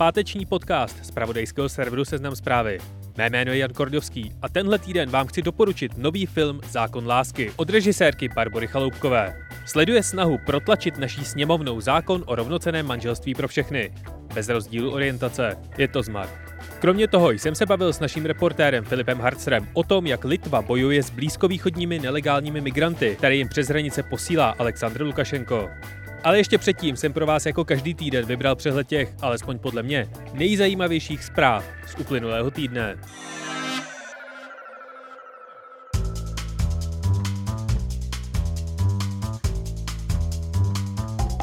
Páteční podcast z pravodejského serveru Seznam zprávy. Mé jméno je Jan Kordovský a tenhle týden vám chci doporučit nový film Zákon lásky od režisérky Barbory Chaloupkové. Sleduje snahu protlačit naší sněmovnou zákon o rovnoceném manželství pro všechny. Bez rozdílu orientace. Je to zmar. Kromě toho jsem se bavil s naším reportérem Filipem Harcerem o tom, jak Litva bojuje s blízkovýchodními nelegálními migranty, které jim přes hranice posílá Aleksandr Lukašenko. Ale ještě předtím jsem pro vás jako každý týden vybral přehled těch, alespoň podle mě, nejzajímavějších zpráv z uplynulého týdne.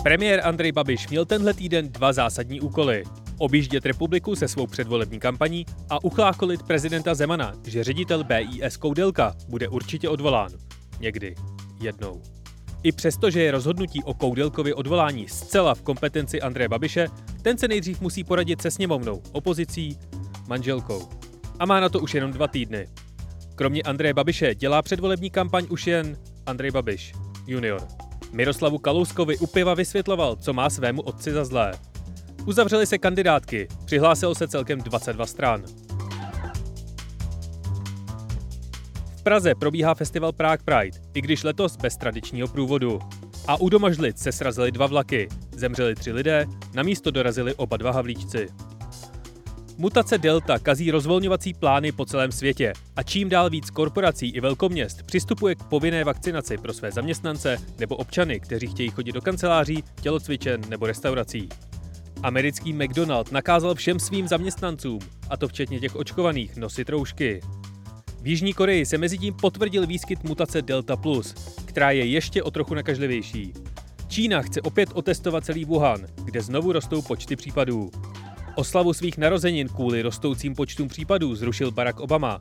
Premiér Andrej Babiš měl tenhle týden dva zásadní úkoly. Objíždět republiku se svou předvolební kampaní a uchlácholit prezidenta Zemana, že ředitel BIS Koudelka bude určitě odvolán. Někdy. Jednou. I přesto, že je rozhodnutí o Koudelkovi odvolání zcela v kompetenci Andreje Babiše, ten se nejdřív musí poradit se sněmovnou, opozicí, manželkou. A má na to už jenom dva týdny. Kromě Andreje Babiše dělá předvolební kampaň už jen Andrej Babiš, junior. Miroslavu Kalouskovi u piva vysvětloval, co má svému otci za zlé. Uzavřeli se kandidátky, přihlásilo se celkem 22 stran. Praze probíhá festival Prague Pride, i když letos bez tradičního průvodu. A u Domažlic se srazily dva vlaky, zemřeli tři lidé, na místo dorazili oba dva havlíčci. Mutace Delta kazí rozvolňovací plány po celém světě a čím dál víc korporací i velkoměst přistupuje k povinné vakcinaci pro své zaměstnance nebo občany, kteří chtějí chodit do kanceláří, tělocvičen nebo restaurací. Americký McDonald nakázal všem svým zaměstnancům, a to včetně těch očkovaných, nosit roušky. V Jižní Koreji se mezi tím potvrdil výskyt mutace Delta Plus, která je ještě o trochu nakažlivější. Čína chce opět otestovat celý Wuhan, kde znovu rostou počty případů. Oslavu svých narozenin kvůli rostoucím počtům případů zrušil Barack Obama.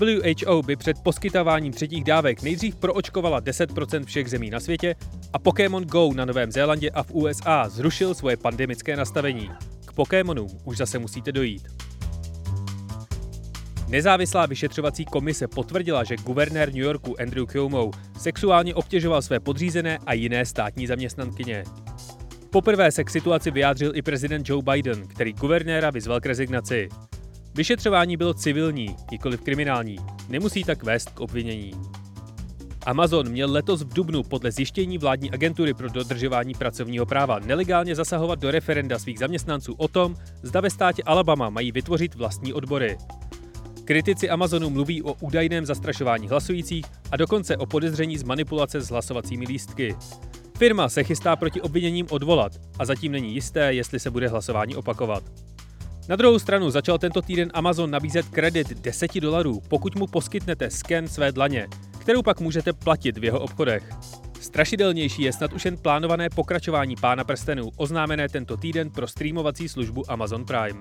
WHO by před poskytováním třetích dávek nejdřív proočkovala 10% všech zemí na světě a Pokémon Go na Novém Zélandě a v USA zrušil svoje pandemické nastavení. K Pokémonům už zase musíte dojít. Nezávislá vyšetřovací komise potvrdila, že guvernér New Yorku Andrew Cuomo sexuálně obtěžoval své podřízené a jiné státní zaměstnankyně. Poprvé se k situaci vyjádřil i prezident Joe Biden, který guvernéra vyzval k rezignaci. Vyšetřování bylo civilní, nikoli kriminální. Nemusí tak vést k obvinění. Amazon měl letos v Dubnu podle zjištění vládní agentury pro dodržování pracovního práva nelegálně zasahovat do referenda svých zaměstnanců o tom, zda ve státě Alabama mají vytvořit vlastní odbory. Kritici Amazonu mluví o údajném zastrašování hlasujících a dokonce o podezření z manipulace s hlasovacími lístky. Firma se chystá proti obviněním odvolat a zatím není jisté, jestli se bude hlasování opakovat. Na druhou stranu začal tento týden Amazon nabízet kredit 10 dolarů, pokud mu poskytnete sken své dlaně, kterou pak můžete platit v jeho obchodech. Strašidelnější je snad už jen plánované pokračování Pána prstenů, oznámené tento týden pro streamovací službu Amazon Prime.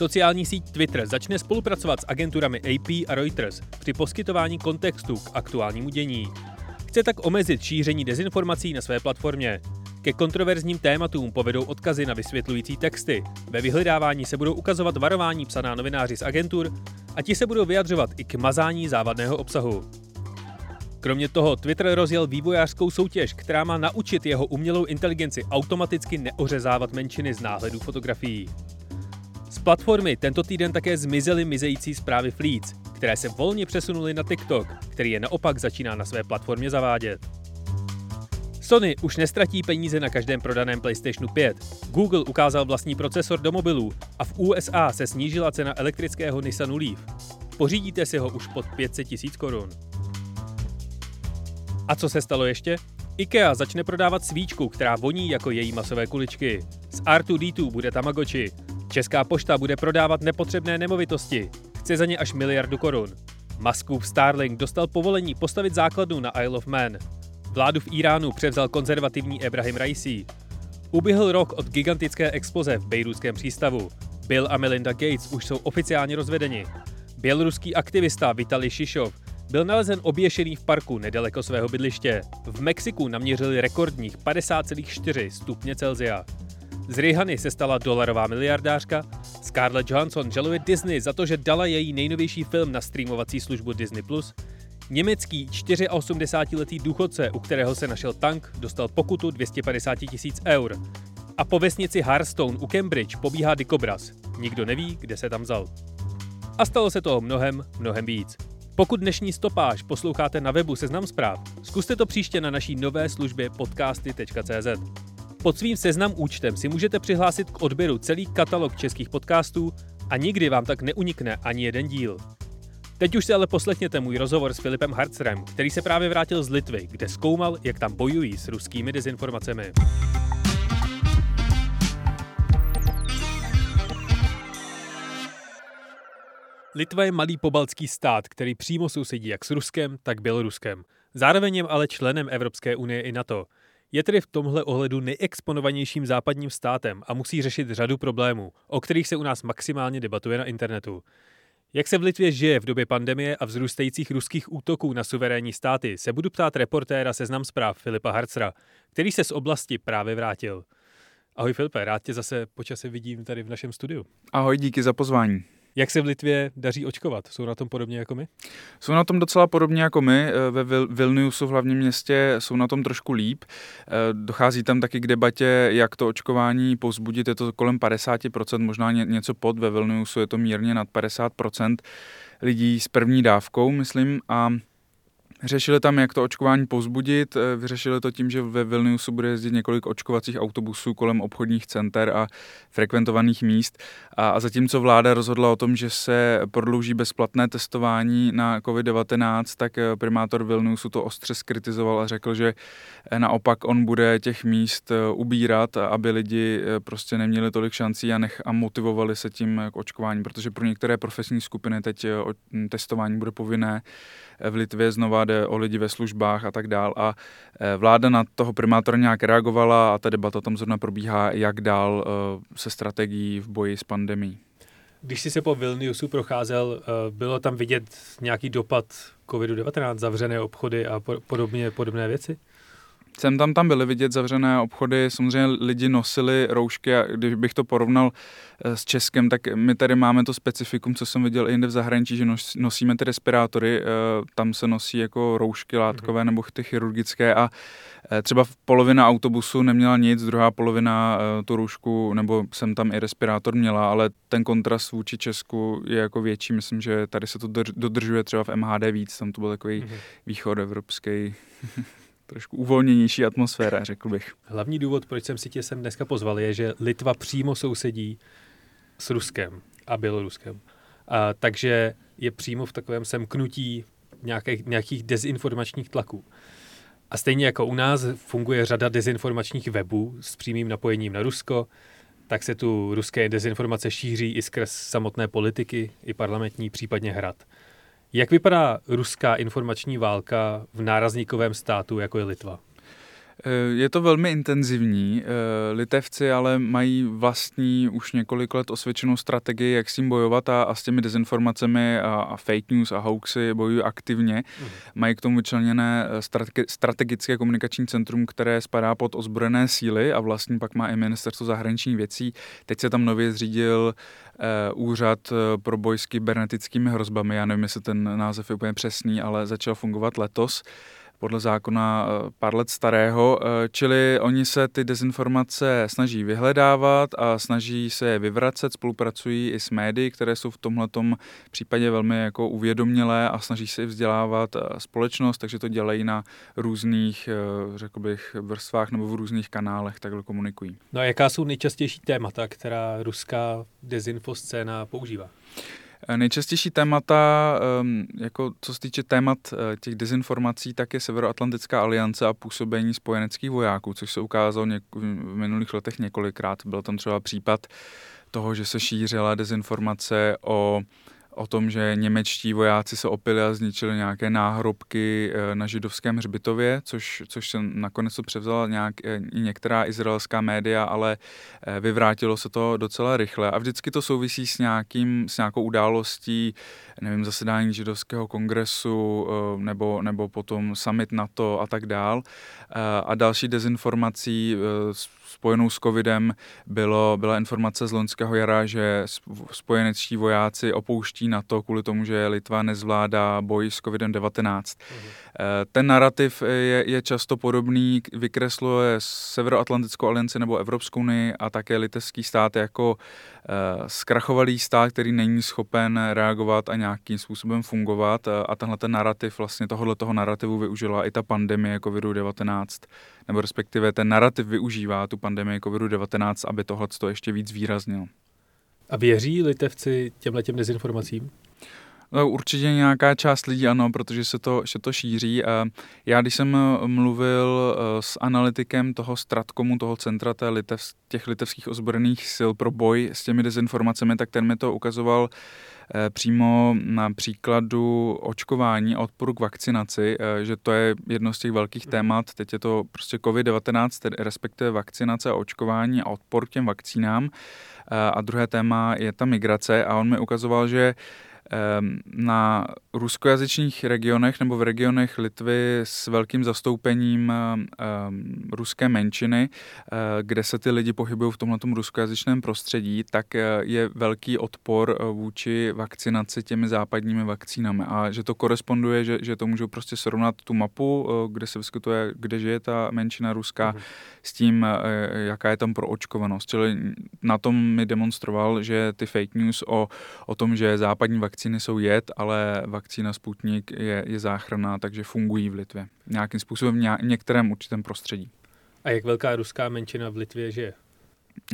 Sociální síť Twitter začne spolupracovat s agenturami AP a Reuters při poskytování kontextu k aktuálnímu dění. Chce tak omezit šíření dezinformací na své platformě. Ke kontroverzním tématům povedou odkazy na vysvětlující texty. Ve vyhledávání se budou ukazovat varování psaná novináři z agentur a ti se budou vyjadřovat i k mazání závadného obsahu. Kromě toho Twitter rozjel vývojářskou soutěž, která má naučit jeho umělou inteligenci automaticky neořezávat menšiny z náhledu fotografií. Z platformy tento týden také zmizely mizející zprávy Fleets, které se volně přesunuly na TikTok, který je naopak začíná na své platformě zavádět. Sony už nestratí peníze na každém prodaném PlayStationu 5. Google ukázal vlastní procesor do mobilů a v USA se snížila cena elektrického Nissanu Leaf. Pořídíte si ho už pod 500 tisíc korun. A co se stalo ještě? IKEA začne prodávat svíčku, která voní jako její masové kuličky. Z R2D2 bude Tamagotchi. Česká pošta bude prodávat nepotřebné nemovitosti. Chce za ně až miliardu korun. Muskův Starlink dostal povolení postavit základnu na Isle of Man. Vládu v Iránu převzal konzervativní Ebrahim Raisi. Uběhl rok od gigantické exploze v bejrůském přístavu. Bill a Melinda Gates už jsou oficiálně rozvedeni. Běloruský aktivista Vitali Šišov byl nalezen oběšený v parku nedaleko svého bydliště. V Mexiku naměřili rekordních 50,4 stupně Celzia. Z Rihany se stala dolarová miliardářka. Scarlett Johansson žaluje Disney za to, že dala její nejnovější film na streamovací službu Disney+. Německý 84-letý důchodce, u kterého se našel tank, dostal pokutu 250 tisíc eur. A po vesnici Hearthstone u Cambridge pobíhá dikobraz. Nikdo neví, kde se tam vzal. A stalo se toho mnohem, mnohem víc. Pokud dnešní stopáž posloucháte na webu Seznam zpráv, zkuste to příště na naší nové službě podcasty.cz. Pod svým seznam účtem si můžete přihlásit k odběru celý katalog českých podcastů a nikdy vám tak neunikne ani jeden díl. Teď už si ale poslechněte můj rozhovor s Filipem Harcerem, který se právě vrátil z Litvy, kde zkoumal, jak tam bojují s ruskými dezinformacemi. Litva je malý pobaltský stát, který přímo sousedí jak s Ruskem, tak Běloruskem. Zároveň je ale členem Evropské unie i NATO. Je tedy v tomhle ohledu nejexponovanějším západním státem a musí řešit řadu problémů, o kterých se u nás maximálně debatuje na internetu. Jak se v Litvě žije v době pandemie a vzrůstajících ruských útoků na suverénní státy, se budu ptát reportéra Seznam zpráv Filipa Harcra, který se z oblasti právě vrátil. Ahoj Filipe, rád tě zase počase vidím tady v našem studiu. Ahoj, díky za pozvání. Jak se v Litvě daří očkovat? Jsou na tom podobně jako my? Jsou na tom docela podobně jako my. Eh, ve Vilniusu, v hlavním městě, jsou na tom trošku líp. Eh, dochází tam taky k debatě, jak to očkování pozbudit. Je to kolem 50%, možná něco pod. Ve Vilniusu je to mírně nad 50% lidí s první dávkou, myslím. A Řešili tam, jak to očkování pozbudit. Eh, vyřešili to tím, že ve Vilniusu bude jezdit několik očkovacích autobusů kolem obchodních center a frekventovaných míst. A, a zatímco vláda rozhodla o tom, že se prodlouží bezplatné testování na COVID-19, tak eh, primátor Vilniusu to ostře skritizoval a řekl, že eh, naopak on bude těch míst ubírat, aby lidi prostě neměli tolik šancí a, nech, a motivovali se tím k očkování, protože pro některé profesní skupiny teď testování bude povinné v Litvě znova jde o lidi ve službách a tak dál. A e, vláda na toho primátora nějak reagovala a ta debata tam zrovna probíhá, jak dál e, se strategií v boji s pandemí. Když jsi se po Vilniusu procházel, e, bylo tam vidět nějaký dopad COVID-19, zavřené obchody a podobně, podobné věci? Sem tam tam byly vidět zavřené obchody, samozřejmě lidi nosili roušky a když bych to porovnal eh, s Českem, tak my tady máme to specifikum, co jsem viděl i jinde v zahraničí, že nosíme ty respirátory, eh, tam se nosí jako roušky látkové nebo ty chirurgické a eh, třeba polovina autobusu neměla nic, druhá polovina tu roušku nebo jsem tam i respirátor měla, ale ten kontrast vůči Česku je jako větší, myslím, že tady se to dodržuje třeba v MHD víc, tam to byl takový mm-hmm. východ evropský trošku uvolněnější atmosféra, řekl bych. Hlavní důvod, proč jsem si tě sem dneska pozval, je, že Litva přímo sousedí s Ruskem a Běloruskem. A, takže je přímo v takovém semknutí nějakých, nějakých dezinformačních tlaků. A stejně jako u nás funguje řada dezinformačních webů s přímým napojením na Rusko, tak se tu ruské dezinformace šíří i skrz samotné politiky, i parlamentní, případně hrad. Jak vypadá ruská informační válka v nárazníkovém státu, jako je Litva? Eh, je to velmi intenzivní. Eh, Litevci ale mají vlastní už několik let osvědčenou strategii, jak s tím bojovat a, a s těmi dezinformacemi a, a fake news a hoaxy bojují aktivně. Mm. Mají k tomu vyčleněné eh, strategické komunikační centrum, které spadá pod ozbrojené síly a vlastní pak má i ministerstvo zahraničních věcí. Teď se tam nově zřídil úřad pro boj s kybernetickými hrozbami. Já nevím, jestli ten název je úplně přesný, ale začal fungovat letos podle zákona eh, pár let starého, eh, čili oni se ty dezinformace snaží vyhledávat a snaží se je vyvracet, spolupracují i s médií, které jsou v tomhle případě velmi jako uvědomělé a snaží se vzdělávat eh, společnost, takže to dělají na různých, řekl bych, vrstvách nebo v různých kanálech, takhle komunikují. No a jaká jsou nejčastější témata, která ruská dezinfoscéna používá? Eh, nejčastější témata, ehm, jako co se týče témat eh, těch dezinformací, tak je Severoatlantická aliance a působení spojeneckých vojáků, což se ukázalo v minulých letech několikrát. Byl tam třeba případ toho, že se šířila dezinformace o o tom, že němečtí vojáci se opili a zničili nějaké náhrobky eh, na židovském hřbitově, což, což se nakonec to převzala nějak, eh, některá izraelská média, ale eh, vyvrátilo se to docela rychle. A vždycky to souvisí s, nějakým, s nějakou událostí, nevím, zasedání židovského kongresu nebo, nebo potom summit NATO a tak dál. A další dezinformací spojenou s covidem bylo, byla informace z loňského jara, že spojenečtí vojáci opouští NATO kvůli tomu, že Litva nezvládá boj s COVID-19. Mhm. Eh, ten narrativ je, je často podobný, vykresluje Severoatlantickou alianci nebo Evropskou unii a také litevský stát jako uh, zkrachovalý stát, který není schopen reagovat a nějakým způsobem fungovat a tenhle ten narrativ, vlastně tohohle toho narrativu využila i ta pandemie COVID-19, nebo respektive ten narrativ využívá tu pandemii COVID-19, aby tohle to ještě víc výraznil. A věří litevci těmhle těm dezinformacím? No, určitě nějaká část lidí ano, protože se to, se to šíří. Já když jsem eh, mluvil eh, s analytikem toho Stratkomu, toho centra té litev, těch litevských ozbrojených sil pro boj s těmi dezinformacemi, tak ten mi to ukazoval eh, přímo na příkladu očkování a odporu k vakcinaci, že to je jedno z těch velkých témat. Teď je to prostě COVID-19, respektive vakcinace a očkování a odpor k těm vakcínám. A druhé téma je ta migrace a on mi ukazoval, že na ruskojazyčných regionech nebo v regionech Litvy s velkým zastoupením ehm, ruské menšiny, eh, kde se ty lidi pohybují v tomto ruskojazyčném prostředí, tak eh, je velký odpor eh, vůči vakcinaci těmi západními vakcínami a že to koresponduje, že, že to můžou prostě srovnat tu mapu, kde se vyskytuje, kde žije ta menšina ruská, mm. s tím, jaká je tam proočkovanost. Čili na tom mi demonstroval, že ty fake news o, o tom, že západní vakcíny vakcíny jsou jed, ale vakcína Sputnik je, je záchranná, takže fungují v Litvě. Nějakým způsobem v některém určitém prostředí. A jak velká ruská menšina v Litvě žije?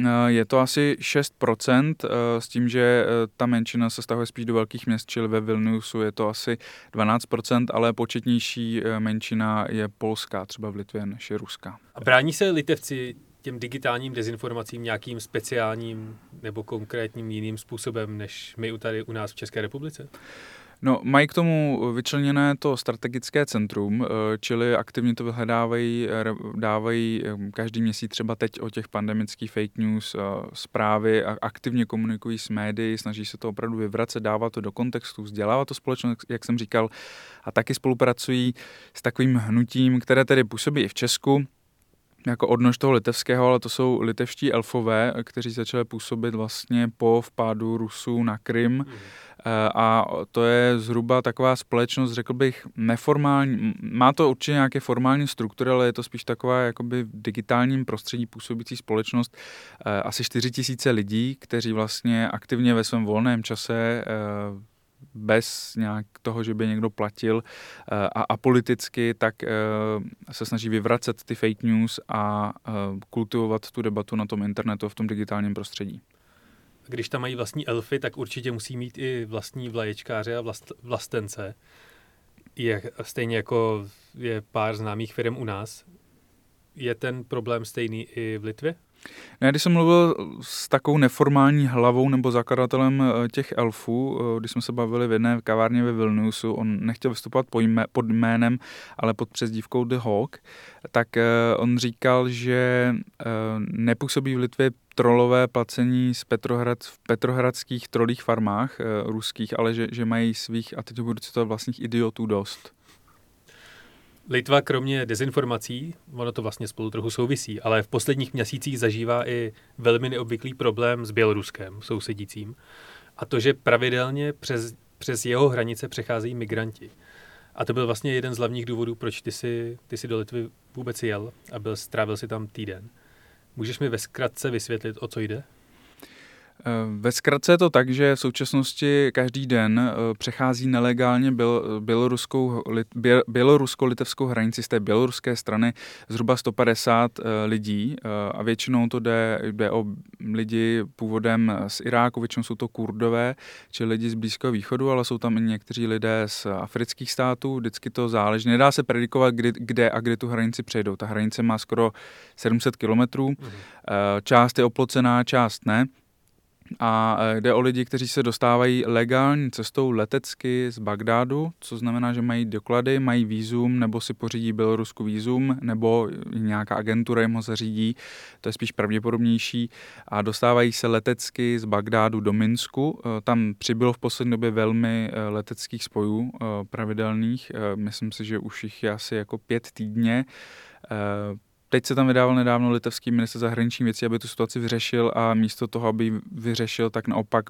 Eh, je to asi 6%, eh, s tím, že eh, ta menšina se stahuje spíš do velkých měst, čili ve Vilniusu je to asi 12%, ale početnější menšina je polská, třeba v Litvě, než je ruská. A brání se litevci těm digitálním dezinformacím nějakým speciálním nebo konkrétním jiným způsobem, než my tady u nás v České republice? No, mají k tomu vyčleněné to strategické centrum, eh, čili aktivně to vyhledávají, dávají eh, každý měsíc třeba teď o těch pandemických fake news eh, zprávy a aktivně komunikují s médií, snaží se to opravdu vyvracet, dávat to do kontextu, vzdělávat to společnost, jak jsem říkal, a taky spolupracují s takovým hnutím, které tedy působí i v Česku, jako odnož toho litevského, ale to jsou litevští elfové, kteří začali působit vlastně po vpádu Rusů na Krym. Mm. A to je zhruba taková společnost, řekl bych, neformální. Má to určitě nějaké formální struktury, ale je to spíš taková jakoby v digitálním prostředí působící společnost. Eh, asi 4 tisíce lidí, kteří vlastně aktivně ve svém volném čase eh, bez nějak toho, že by někdo platil eh, a apoliticky, tak eh, se snaží vyvracet ty fake news a eh, kultivovat tu debatu na tom internetu v tom digitálním prostředí. Když tam mají vlastní elfy, tak určitě musí mít i vlastní vlaječkáře a vlast, vlastence. Je, stejně jako je pár známých firm u nás. Je ten problém stejný i v Litvě? Ne, když jsem mluvil s takovou neformální hlavou nebo zakladatelem eh, těch elfů, eh, když jsme se bavili v jedné kavárně ve Vilniusu, on nechtěl vystupovat pod jménem, ale pod přezdívkou The Hawk, tak eh, on říkal, že nepůsobí v Litvě trolové placení z Petrohrad, v petrohradských trolích farmách ruských, ale že, že mají svých, a teď budu citovat, vlastních idiotů dost. Litva kromě dezinformací, ono to vlastně spolu trochu souvisí, ale v posledních měsících zažívá i velmi neobvyklý problém s Běloruskem, sousedícím. A to, že pravidelně přes, přes jeho hranice přecházejí migranti. A to byl vlastně jeden z hlavních důvodů, proč ty si, ty si do Litvy vůbec jel a byl, strávil si tam týden. Můžeš mi ve zkratce vysvětlit, o co jde? Eh, ve zkratce je to tak, že v současnosti každý den eh, přechází nelegálně běloruskou, bělorusko-litevskou hranici z té běloruské strany zhruba 150 eh, lidí a většinou to jde, jde o lidi původem z Iráku, většinou jsou to kurdové, či lidi z Blízkého východu, ale jsou tam i někteří lidé z afrických států, vždycky to záleží. Nedá se predikovat, kdy, kde a kdy tu hranici přejdou. Ta hranice má skoro 700 kilometrů, mhm. část je oplocená, část ne. A e, jde o lidi, kteří se dostávají legální cestou letecky z Bagdádu, co znamená, že mají doklady, mají výzum nebo si pořídí Bělorusku výzum nebo nějaká agentura jim ho zařídí, to je spíš pravděpodobnější a dostávají se letecky z Bagdádu do Minsku. E, tam přibylo v poslední době velmi e, leteckých spojů pravidelných, myslím si, že už jich je asi jako pět týdně Teď se tam vydával nedávno litevský minister zahraniční věcí, aby tu situaci vyřešil a místo toho, aby vyřešil, tak naopak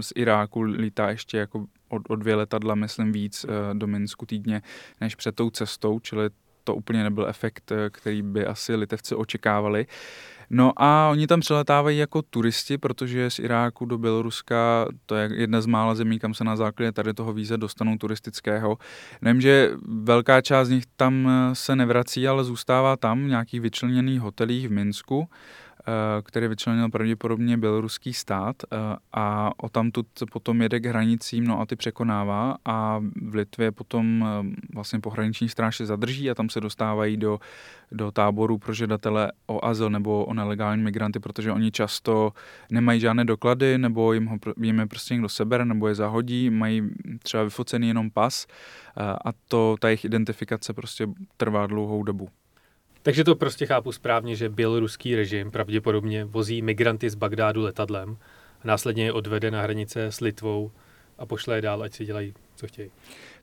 z Iráku lítá ještě jako o, o dvě letadla, myslím víc, eh, do Minsku týdně, než před tou cestou, čili to úplně nebyl efekt, eh, který by asi litevci očekávali. No a oni tam přeletávají jako turisti, protože z Iráku do Běloruska to je jedna z mála zemí, kam se na základě tady toho víze dostanou turistického. Nevím, že velká část z nich tam se nevrací, ale zůstává tam v nějakých vyčleněných hotelích v Minsku který vyčlenil pravděpodobně běloruský stát eh, a o tamtud potom jede k hranicím, no a ty překonává a v Litvě potom eh, vlastně pohraniční stráž se zadrží a tam se dostávají do, do táboru pro žadatele o azyl nebo o nelegální migranty, protože oni často nemají žádné doklady nebo jim, ho, jim je prostě někdo sebere nebo je zahodí, mají třeba vyfocený jenom pas a to, ta jejich identifikace prostě trvá dlouhou dobu. Takže to prostě chápu správně, že běloruský režim pravděpodobně vozí migranty z Bagdádu letadlem následně je odvede na hranice s Litvou a pošle je dál, ať si dělají, co chtějí.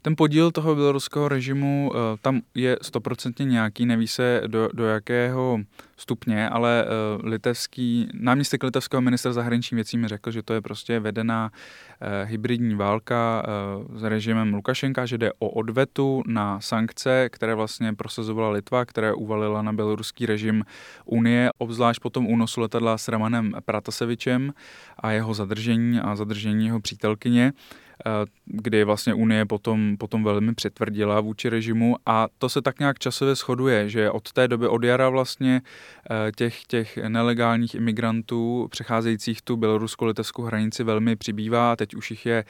Ten podíl toho běloruského režimu uh, tam je stoprocentně nějaký, neví se do, do jakého stupně, ale uh, litevský, náměstek litevského ministra zahraničních věcí mi řekl, že to je prostě vedená uh, hybridní válka s režimem Lukašenka, že jde o odvetu na sankce, které vlastně prosazovala Litva, které uvalila na běloruský režim Unie, obzvlášť po tom únosu letadla s Ramanem Pratasevičem a jeho zadržení a zadržení jeho přítelkyně. Eh, kdy vlastně Unie potom, potom velmi přetvrdila vůči režimu. A to se tak nějak časově shoduje, že od té doby od jara vlastně eh, těch, těch nelegálních imigrantů přecházejících tu bělorusko-litevskou hranici velmi přibývá. A teď už jich je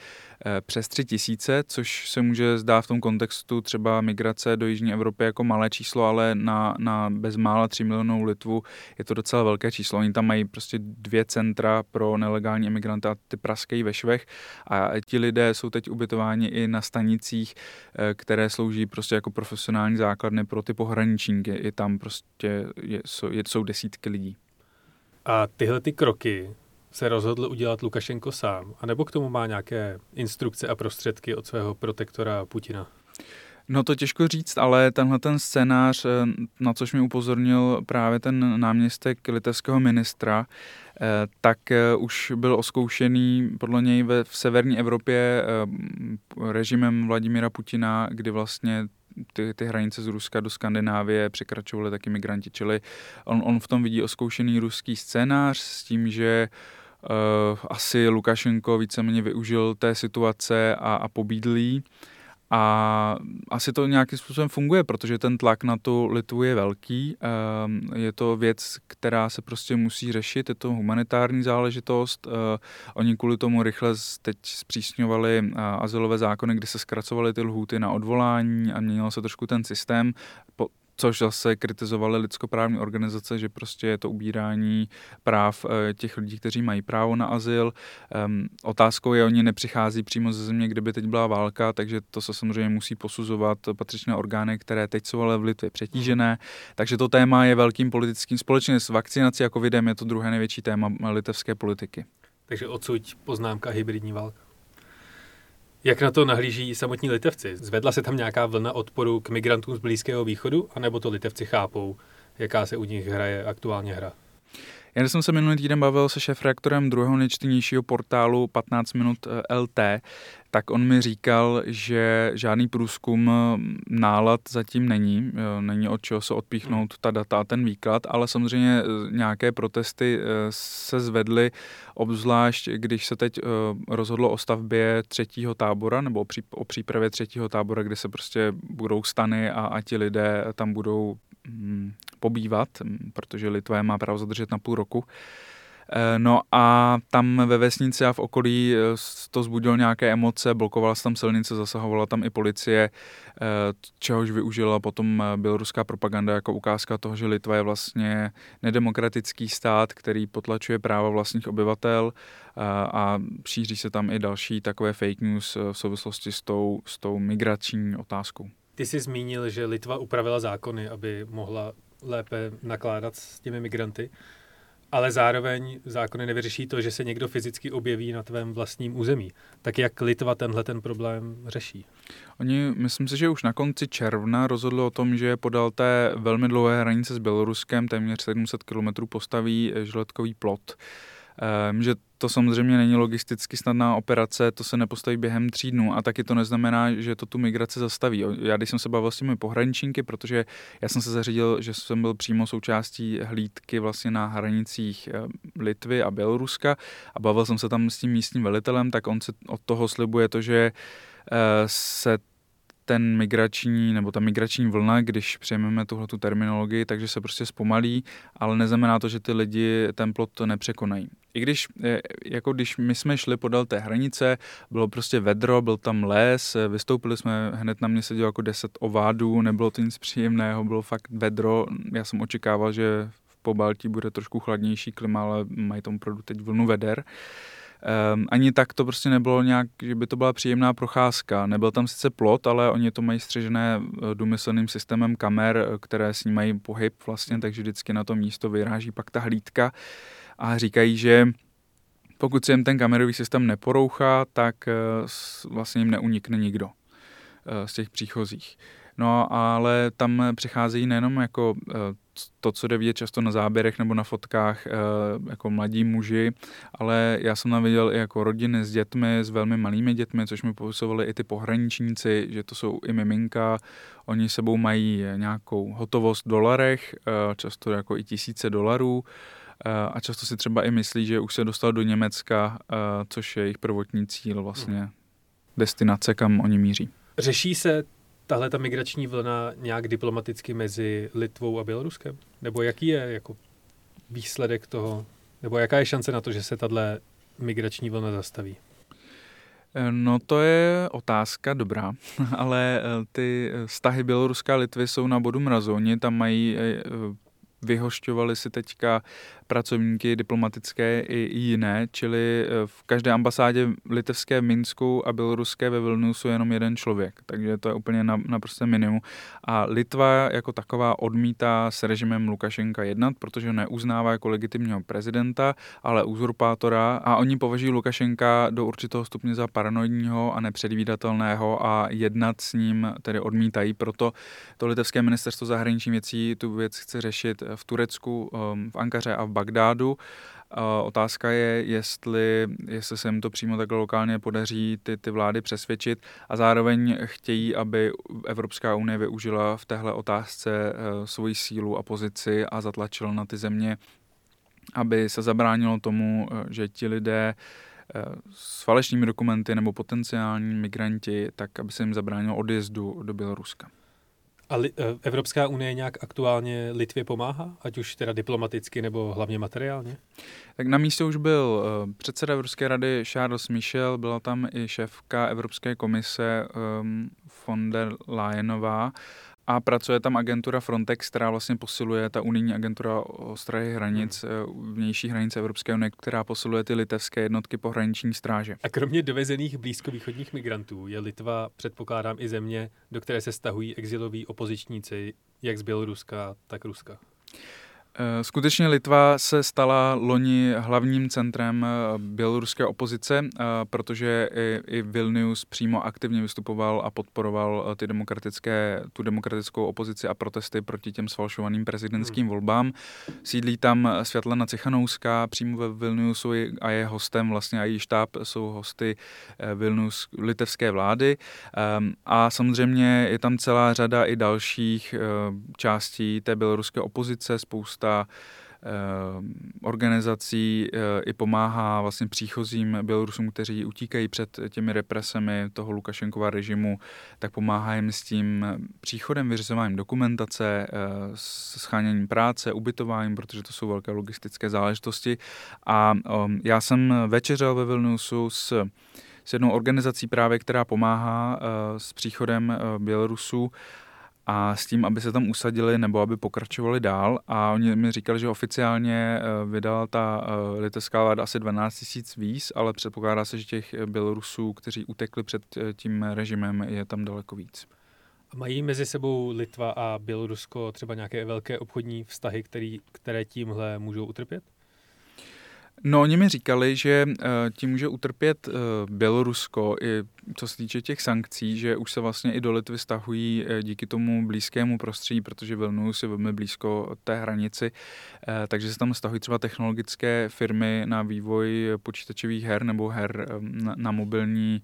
eh, přes tři tisíce, což se může zdát v tom kontextu třeba migrace do Jižní Evropy jako malé číslo, ale na, na bezmála 3 milionů Litvu je to docela velké číslo. Oni tam mají prostě dvě centra pro nelegální imigranty a ty praskají ve švech. A ti lidé lidé jsou teď ubytováni i na stanicích, eh, které slouží prostě jako profesionální základny pro ty pohraničníky. I tam prostě je, jsou, jsou desítky lidí. A tyhle ty kroky se rozhodl udělat Lukašenko sám, anebo k tomu má nějaké instrukce a prostředky od svého protektora Putina? No to těžko říct, ale tenhle ten scénář, eh, na což mi upozornil právě ten náměstek litevského ministra, eh, tak eh, už byl oskoušený podle něj ve, v severní Evropě režimem Vladimira Putina, kdy vlastně ty, ty hranice z Ruska do Skandinávie překračovaly taky migranti, čili on, on v tom vidí oskoušený ruský scénář s tím, že uh, asi Lukašenko víceméně využil té situace a, a pobídlí. Uh, a asi to nějakým způsobem funguje, protože ten tlak na tu Litvu je velký. Ehm, je to věc, která se prostě musí řešit, je to humanitární záležitost. Ehm, oni kvůli tomu rychle teď zpřísňovali eh, azylové zákony, kdy se zkracovaly ty lhůty na odvolání a měnil se trošku ten systém což zase kritizovaly lidskoprávní organizace, že prostě je to ubírání práv eh, těch lidí, kteří mají právo na azyl. Um, otázkou je, oni nepřichází přímo ze země, kde by teď byla válka, takže to se samozřejmě musí posuzovat patřičné orgány, které teď jsou ale v Litvě přetížené. Takže to téma je velkým politickým, společně s vakcinací a covidem je to druhé největší téma litevské politiky. Takže odsud poznámka hybridní válka. Jak na to nahlíží samotní litevci? Zvedla se tam nějaká vlna odporu k migrantům z Blízkého východu, anebo to litevci chápou, jaká se u nich hraje aktuálně hra? Já jsem se minulý týden bavil se šéf-reaktorem druhého nejčtenějšího portálu 15 minut eh, LT, tak on mi říkal, že žádný průzkum mm, nálad zatím není, není od čeho se odpíchnout ta data a ten výklad, ale samozřejmě eh, nějaké protesty eh, se zvedly, obzvlášť když se teď rozhodlo o stavbě třetího tábora nebo o přípravě třetího tábora, kde se prostě budou stany a, a ti lidé tam budou mm, pobývat, protože Litva má právo zadržet na půl roku. Eh, no a tam ve vesnici a v okolí eh, to zbudilo nějaké emoce, blokovala se tam silnice, zasahovala tam i policie, eh, čehož využila potom běloruská propaganda jako ukázka toho, že Litva je vlastně nedemokratický stát, který potlačuje práva vlastních obyvatel a šíří se tam i další takové fake news v souvislosti s tou, s tou migrační otázkou. Ty jsi zmínil, že Litva upravila zákony, aby mohla lépe nakládat s těmi migranty. Ale zároveň zákony nevyřeší to, že se někdo fyzicky objeví na tvém vlastním území. Tak jak Litva tenhle ten problém řeší? Oni, myslím si, že už na konci června rozhodli o tom, že podal té velmi dlouhé hranice s Běloruskem, téměř 700 km postaví žletkový plot. Ehm, že to samozřejmě není logisticky snadná operace, to se nepostaví během tří dnů a taky to neznamená, že to tu migraci zastaví. Já když jsem se bavil s těmi pohraničníky, protože já jsem se zařídil, že jsem byl přímo součástí hlídky vlastně na hranicích ehm, Litvy a Běloruska a bavil jsem se tam s tím místním velitelem, tak on se od toho slibuje to, že eh, se ten migrační, nebo ta migrační vlna, když přejmeme tuhle tu terminologii, takže se prostě zpomalí, ale neznamená to, že ty lidi ten plot nepřekonají. I když, jako když my jsme šli podél té hranice, bylo prostě vedro, byl tam les, vystoupili jsme, hned na mě sedělo jako 10 ovádů, nebylo to nic příjemného, bylo fakt vedro. Já jsem očekával, že v Pobaltí bude trošku chladnější klima, ale mají tam opravdu teď vlnu veder. Um, ani tak to prostě nebylo nějak, že by to byla příjemná procházka. Nebyl tam sice plot, ale oni to mají střežené eh, důmyslným systémem kamer, eh, které snímají pohyb vlastně, takže vždycky na to místo vyráží pak ta hlídka a říkají, že pokud se jim ten kamerový systém neporouchá, tak eh, vlastně jim neunikne nikdo z těch příchozích. No ale tam přicházejí nejenom jako to, co jde vidět často na záběrech nebo na fotkách, eh, jako mladí muži, ale já jsem tam viděl i jako rodiny s dětmi, s velmi malými dětmi, což mi popisovali i ty pohraničníci, že to jsou i miminka, oni sebou mají nějakou hotovost v dolarech, eh, často jako i tisíce dolarů, eh, a často si třeba i myslí, že už se dostal do Německa, což je jejich prvotní cíl vlastně, destinace, kam oni míří. Řeší se tahle ta migrační vlna nějak diplomaticky mezi Litvou a Běloruskem? Nebo jaký je jako výsledek toho, nebo jaká je šance na to, že se tahle migrační vlna zastaví? No to je otázka dobrá, ale eh, ty vztahy Běloruska a Litvy jsou na bodu mrazu. Oni tam mají eh, vyhošťovali si teďka pracovníky diplomatické i jiné, čili eh, v každé ambasádě litevské v Minsku a běloruské ve Vilniusu je jenom jeden člověk, takže to je úplně na, naprosto minimum. A Litva jako taková odmítá s režimem Lukašenka jednat, protože ho neuznává jako legitimního prezidenta, ale uzurpátora a oni považují Lukašenka do určitého stupně za paranoidního a nepředvídatelného a jednat s ním tedy odmítají. Proto to litevské ministerstvo zahraničních věcí tu věc chce řešit v Turecku, um, v Ankaře a v Bagdádu. Otázka je, jestli, jestli se jim to přímo takhle lokálně podaří ty, ty vlády přesvědčit a zároveň chtějí, aby Evropská unie využila v téhle otázce eh, svoji sílu a pozici a zatlačila na ty země, aby se zabránilo tomu, eh, že ti lidé eh, s falešnými dokumenty nebo potenciální migranti, tak aby se jim zabránilo odjezdu do Běloruska. A li, eh, Evropská unie nějak aktuálně Litvě pomáhá, ať už teda diplomaticky nebo hlavně materiálně? Tak na místě už byl uh, předseda Evropské rady Charles Michel, byla tam i šéfka Evropské komise um, von der Leyenová a pracuje tam agentura Frontex, která vlastně posiluje, ta unijní agentura ostrahy hranic, hmm. vnější hranice Evropské unie, která posiluje ty litevské jednotky pohraniční stráže. A kromě dovezených blízkovýchodních migrantů je Litva, předpokládám, i země, do které se stahují exiloví opozičníci, jak z Běloruska, tak Ruska. Eh, skutečně Litva se stala loni hlavním centrem eh, běloruské opozice, eh, protože i, i Vilnius přímo aktivně vystupoval a podporoval ty demokratické, tu demokratickou opozici a protesty proti těm sfalšovaným prezidentským hmm. volbám. Sídlí tam Světlana Cichanouská přímo ve Vilniusu a je hostem, vlastně a její štáb jsou hosty Vilnius litevské vlády. Ehm, a samozřejmě je tam celá řada i dalších částí té běloruské opozice, spousta spousta organizací i pomáhá vlastně příchozím Bělorusům, kteří utíkají před těmi represemi toho Lukašenkova režimu, tak pomáhá jim s tím příchodem, vyřizováním dokumentace, scháněním práce, ubytováním, protože to jsou velké logistické záležitosti. A já jsem večeřel ve Vilniusu s s jednou organizací právě, která pomáhá s příchodem Bělorusů a s tím, aby se tam usadili nebo aby pokračovali dál. A oni mi říkali, že oficiálně eh, vydala ta eh, litevská vláda asi 12 000 víz, ale předpokládá se, že těch Bělorusů, kteří utekli před eh, tím režimem, je tam daleko víc. A mají mezi sebou Litva a Bělorusko třeba nějaké velké obchodní vztahy, který, které tímhle můžou utrpět? No, oni mi říkali, že uh, tím může utrpět uh, Bělorusko i co se týče těch sankcí, že už se vlastně i do Litvy stahují uh, díky tomu blízkému prostředí, protože Vilnius je velmi blízko té hranici, takže se tam stahují třeba technologické firmy na vývoj počítačových her nebo her na, mobilní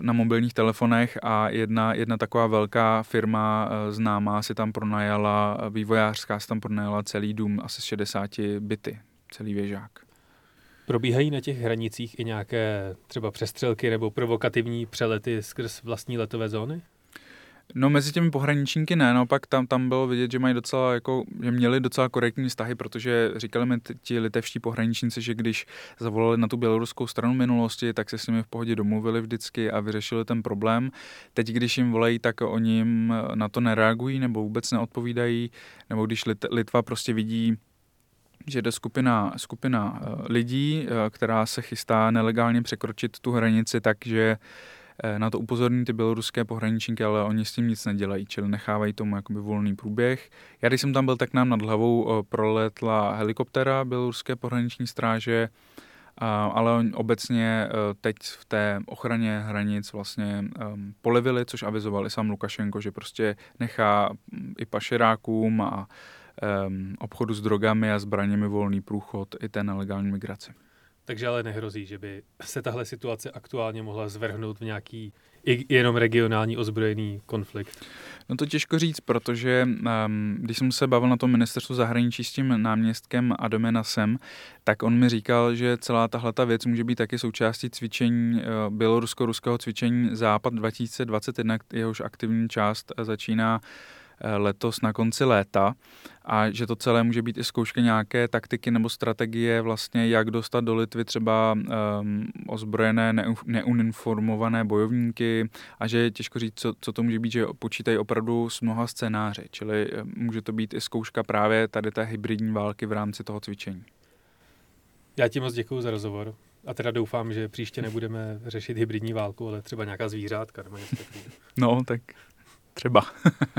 na mobilních telefonech a jedna, jedna taková velká firma známá si tam pronajala, vývojářská si tam pronajala celý dům asi z 60 byty celý věžák. Probíhají na těch hranicích i nějaké třeba přestřelky nebo provokativní přelety skrz vlastní letové zóny? No mezi těmi pohraničníky ne, naopak tam, tam bylo vidět, že mají docela jako, že měli docela korektní vztahy, protože říkali mi ti litevští pohraničníci, že když zavolali na tu běloruskou stranu minulosti, tak se s nimi v pohodě domluvili vždycky a vyřešili ten problém. Teď, když jim volají, tak oni jim na to nereagují nebo vůbec neodpovídají, nebo když Litva prostě vidí že jde skupina, skupina eh, lidí, eh, která se chystá nelegálně překročit tu hranici, takže eh, na to upozorní ty běloruské pohraničníky, ale oni s tím nic nedělají, čili nechávají tomu jakoby volný průběh. Já když jsem tam byl, tak nám nad hlavou proletla helikoptera běloruské pohraniční stráže, ale obecně teď v té ochraně hranic vlastně ehm, polevili, což avizovali sám Lukašenko, že prostě nechá hm, i pašerákům a um, obchodu s drogami a zbraněmi volný průchod i té nelegální migraci. Takže ale nehrozí, že by se tahle situace aktuálně mohla zvrhnout v nějaký jenom regionální ozbrojený konflikt? No to těžko říct, protože um, když jsem se bavil na tom ministerstvu zahraničí s tím náměstkem Adomenasem, tak on mi říkal, že celá tahle ta věc může být taky součástí cvičení uh, bělorusko-ruského cvičení Západ 2021, jehož aktivní část začíná Eh, letos na konci léta a že to celé může být i zkouška nějaké taktiky nebo strategie vlastně, jak dostat do Litvy třeba um, ozbrojené, ne, neuninformované bojovníky a že je těžko říct, co, co to může být, že počítají opravdu s mnoha scénáři, čili eh, může to být i zkouška právě tady té hybridní války v rámci toho cvičení. Já ti moc děkuji za rozhovor. A teda doufám, že příště nebudeme řešit hybridní válku, ale třeba nějaká zvířátka nebo něco No, tak třeba.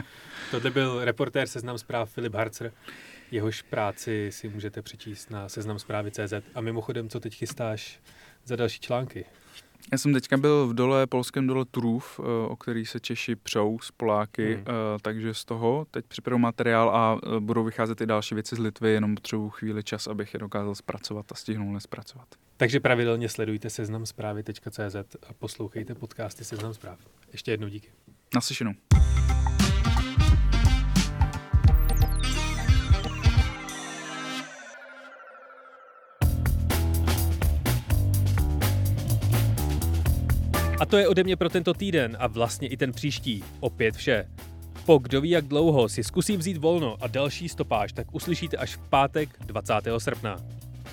Tohle byl reportér Seznam zpráv Filip Harcer. Jehož práci si můžete přečíst na seznam zprávy CZ. A mimochodem, co teď chystáš za další články? Já jsem teďka byl v dole, polském dole Turův, eh, o který se Češi přou z Poláky, hmm. Eh, takže z toho teď připravu materiál a eh, budou vycházet i další věci z Litvy, jenom potřebuji chvíli čas, abych je dokázal zpracovat a stihnul nespracovat. Takže pravidelně sledujte seznam zprávy.cz a poslouchejte podcasty Seznam zpráv. Ještě jednou díky. Naslyšenou. To je ode mě pro tento týden a vlastně i ten příští. Opět vše. Po kdo ví jak dlouho si zkusím vzít volno a další stopáž, tak uslyšíte až v pátek 20. srpna.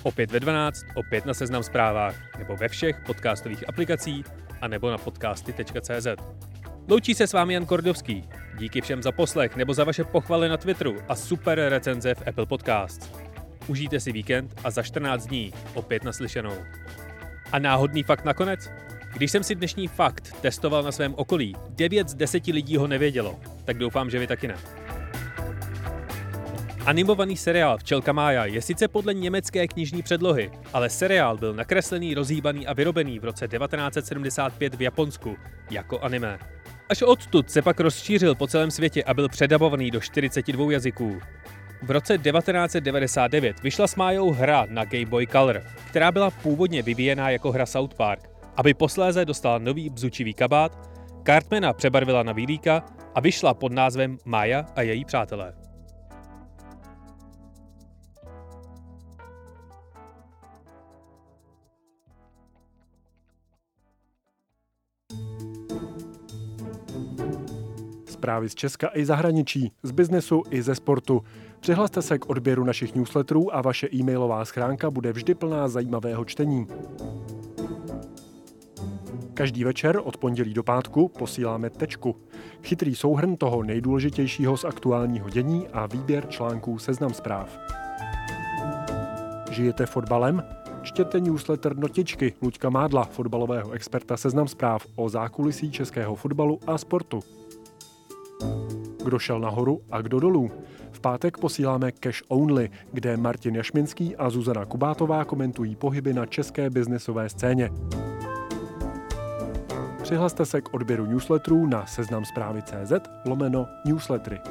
Opět ve 12, opět na Seznam zprávách, nebo ve všech podcastových aplikacích a nebo na podcasty.cz. Loučí se s vámi Jan Kordovský. Díky všem za poslech nebo za vaše pochvaly na Twitteru a super recenze v Apple Podcasts. Užijte si víkend a za 14 dní opět naslyšenou. A náhodný fakt nakonec? Když jsem si dnešní fakt testoval na svém okolí, 9 z 10 lidí ho nevědělo, tak doufám, že vy taky ne. Animovaný seriál Včelka Mája je sice podle německé knižní předlohy, ale seriál byl nakreslený, rozhýbaný a vyrobený v roce 1975 v Japonsku jako anime. Až odtud se pak rozšířil po celém světě a byl předabovaný do 42 jazyků. V roce 1999 vyšla s Májou hra na Game Boy Color, která byla původně vyvíjená jako hra South Park, aby posléze dostala nový bzučivý kabát, Cartmana přebarvila na výlíka a vyšla pod názvem Maja a její přátelé. Zprávy z Česka i zahraničí, z biznesu i ze sportu. Přihlaste se k odběru našich newsletterů a vaše e-mailová schránka bude vždy plná zajímavého čtení. Každý večer od pondělí do pátku posíláme tečku. Chytrý souhrn toho nejdůležitějšího z aktuálního dění a výběr článků Seznam zpráv. Žijete fotbalem? Čtěte newsletter Notičky Luďka Mádla, fotbalového experta Seznam zpráv o zákulisí českého fotbalu a sportu. Kdo šel nahoru a kdo dolů? V pátek posíláme Cash Only, kde Martin Jašminský a Zuzana Kubátová komentují pohyby na české biznesové scéně. Přihlaste se k odběru newsletterů na seznamzprávy.cz lomeno newslettery.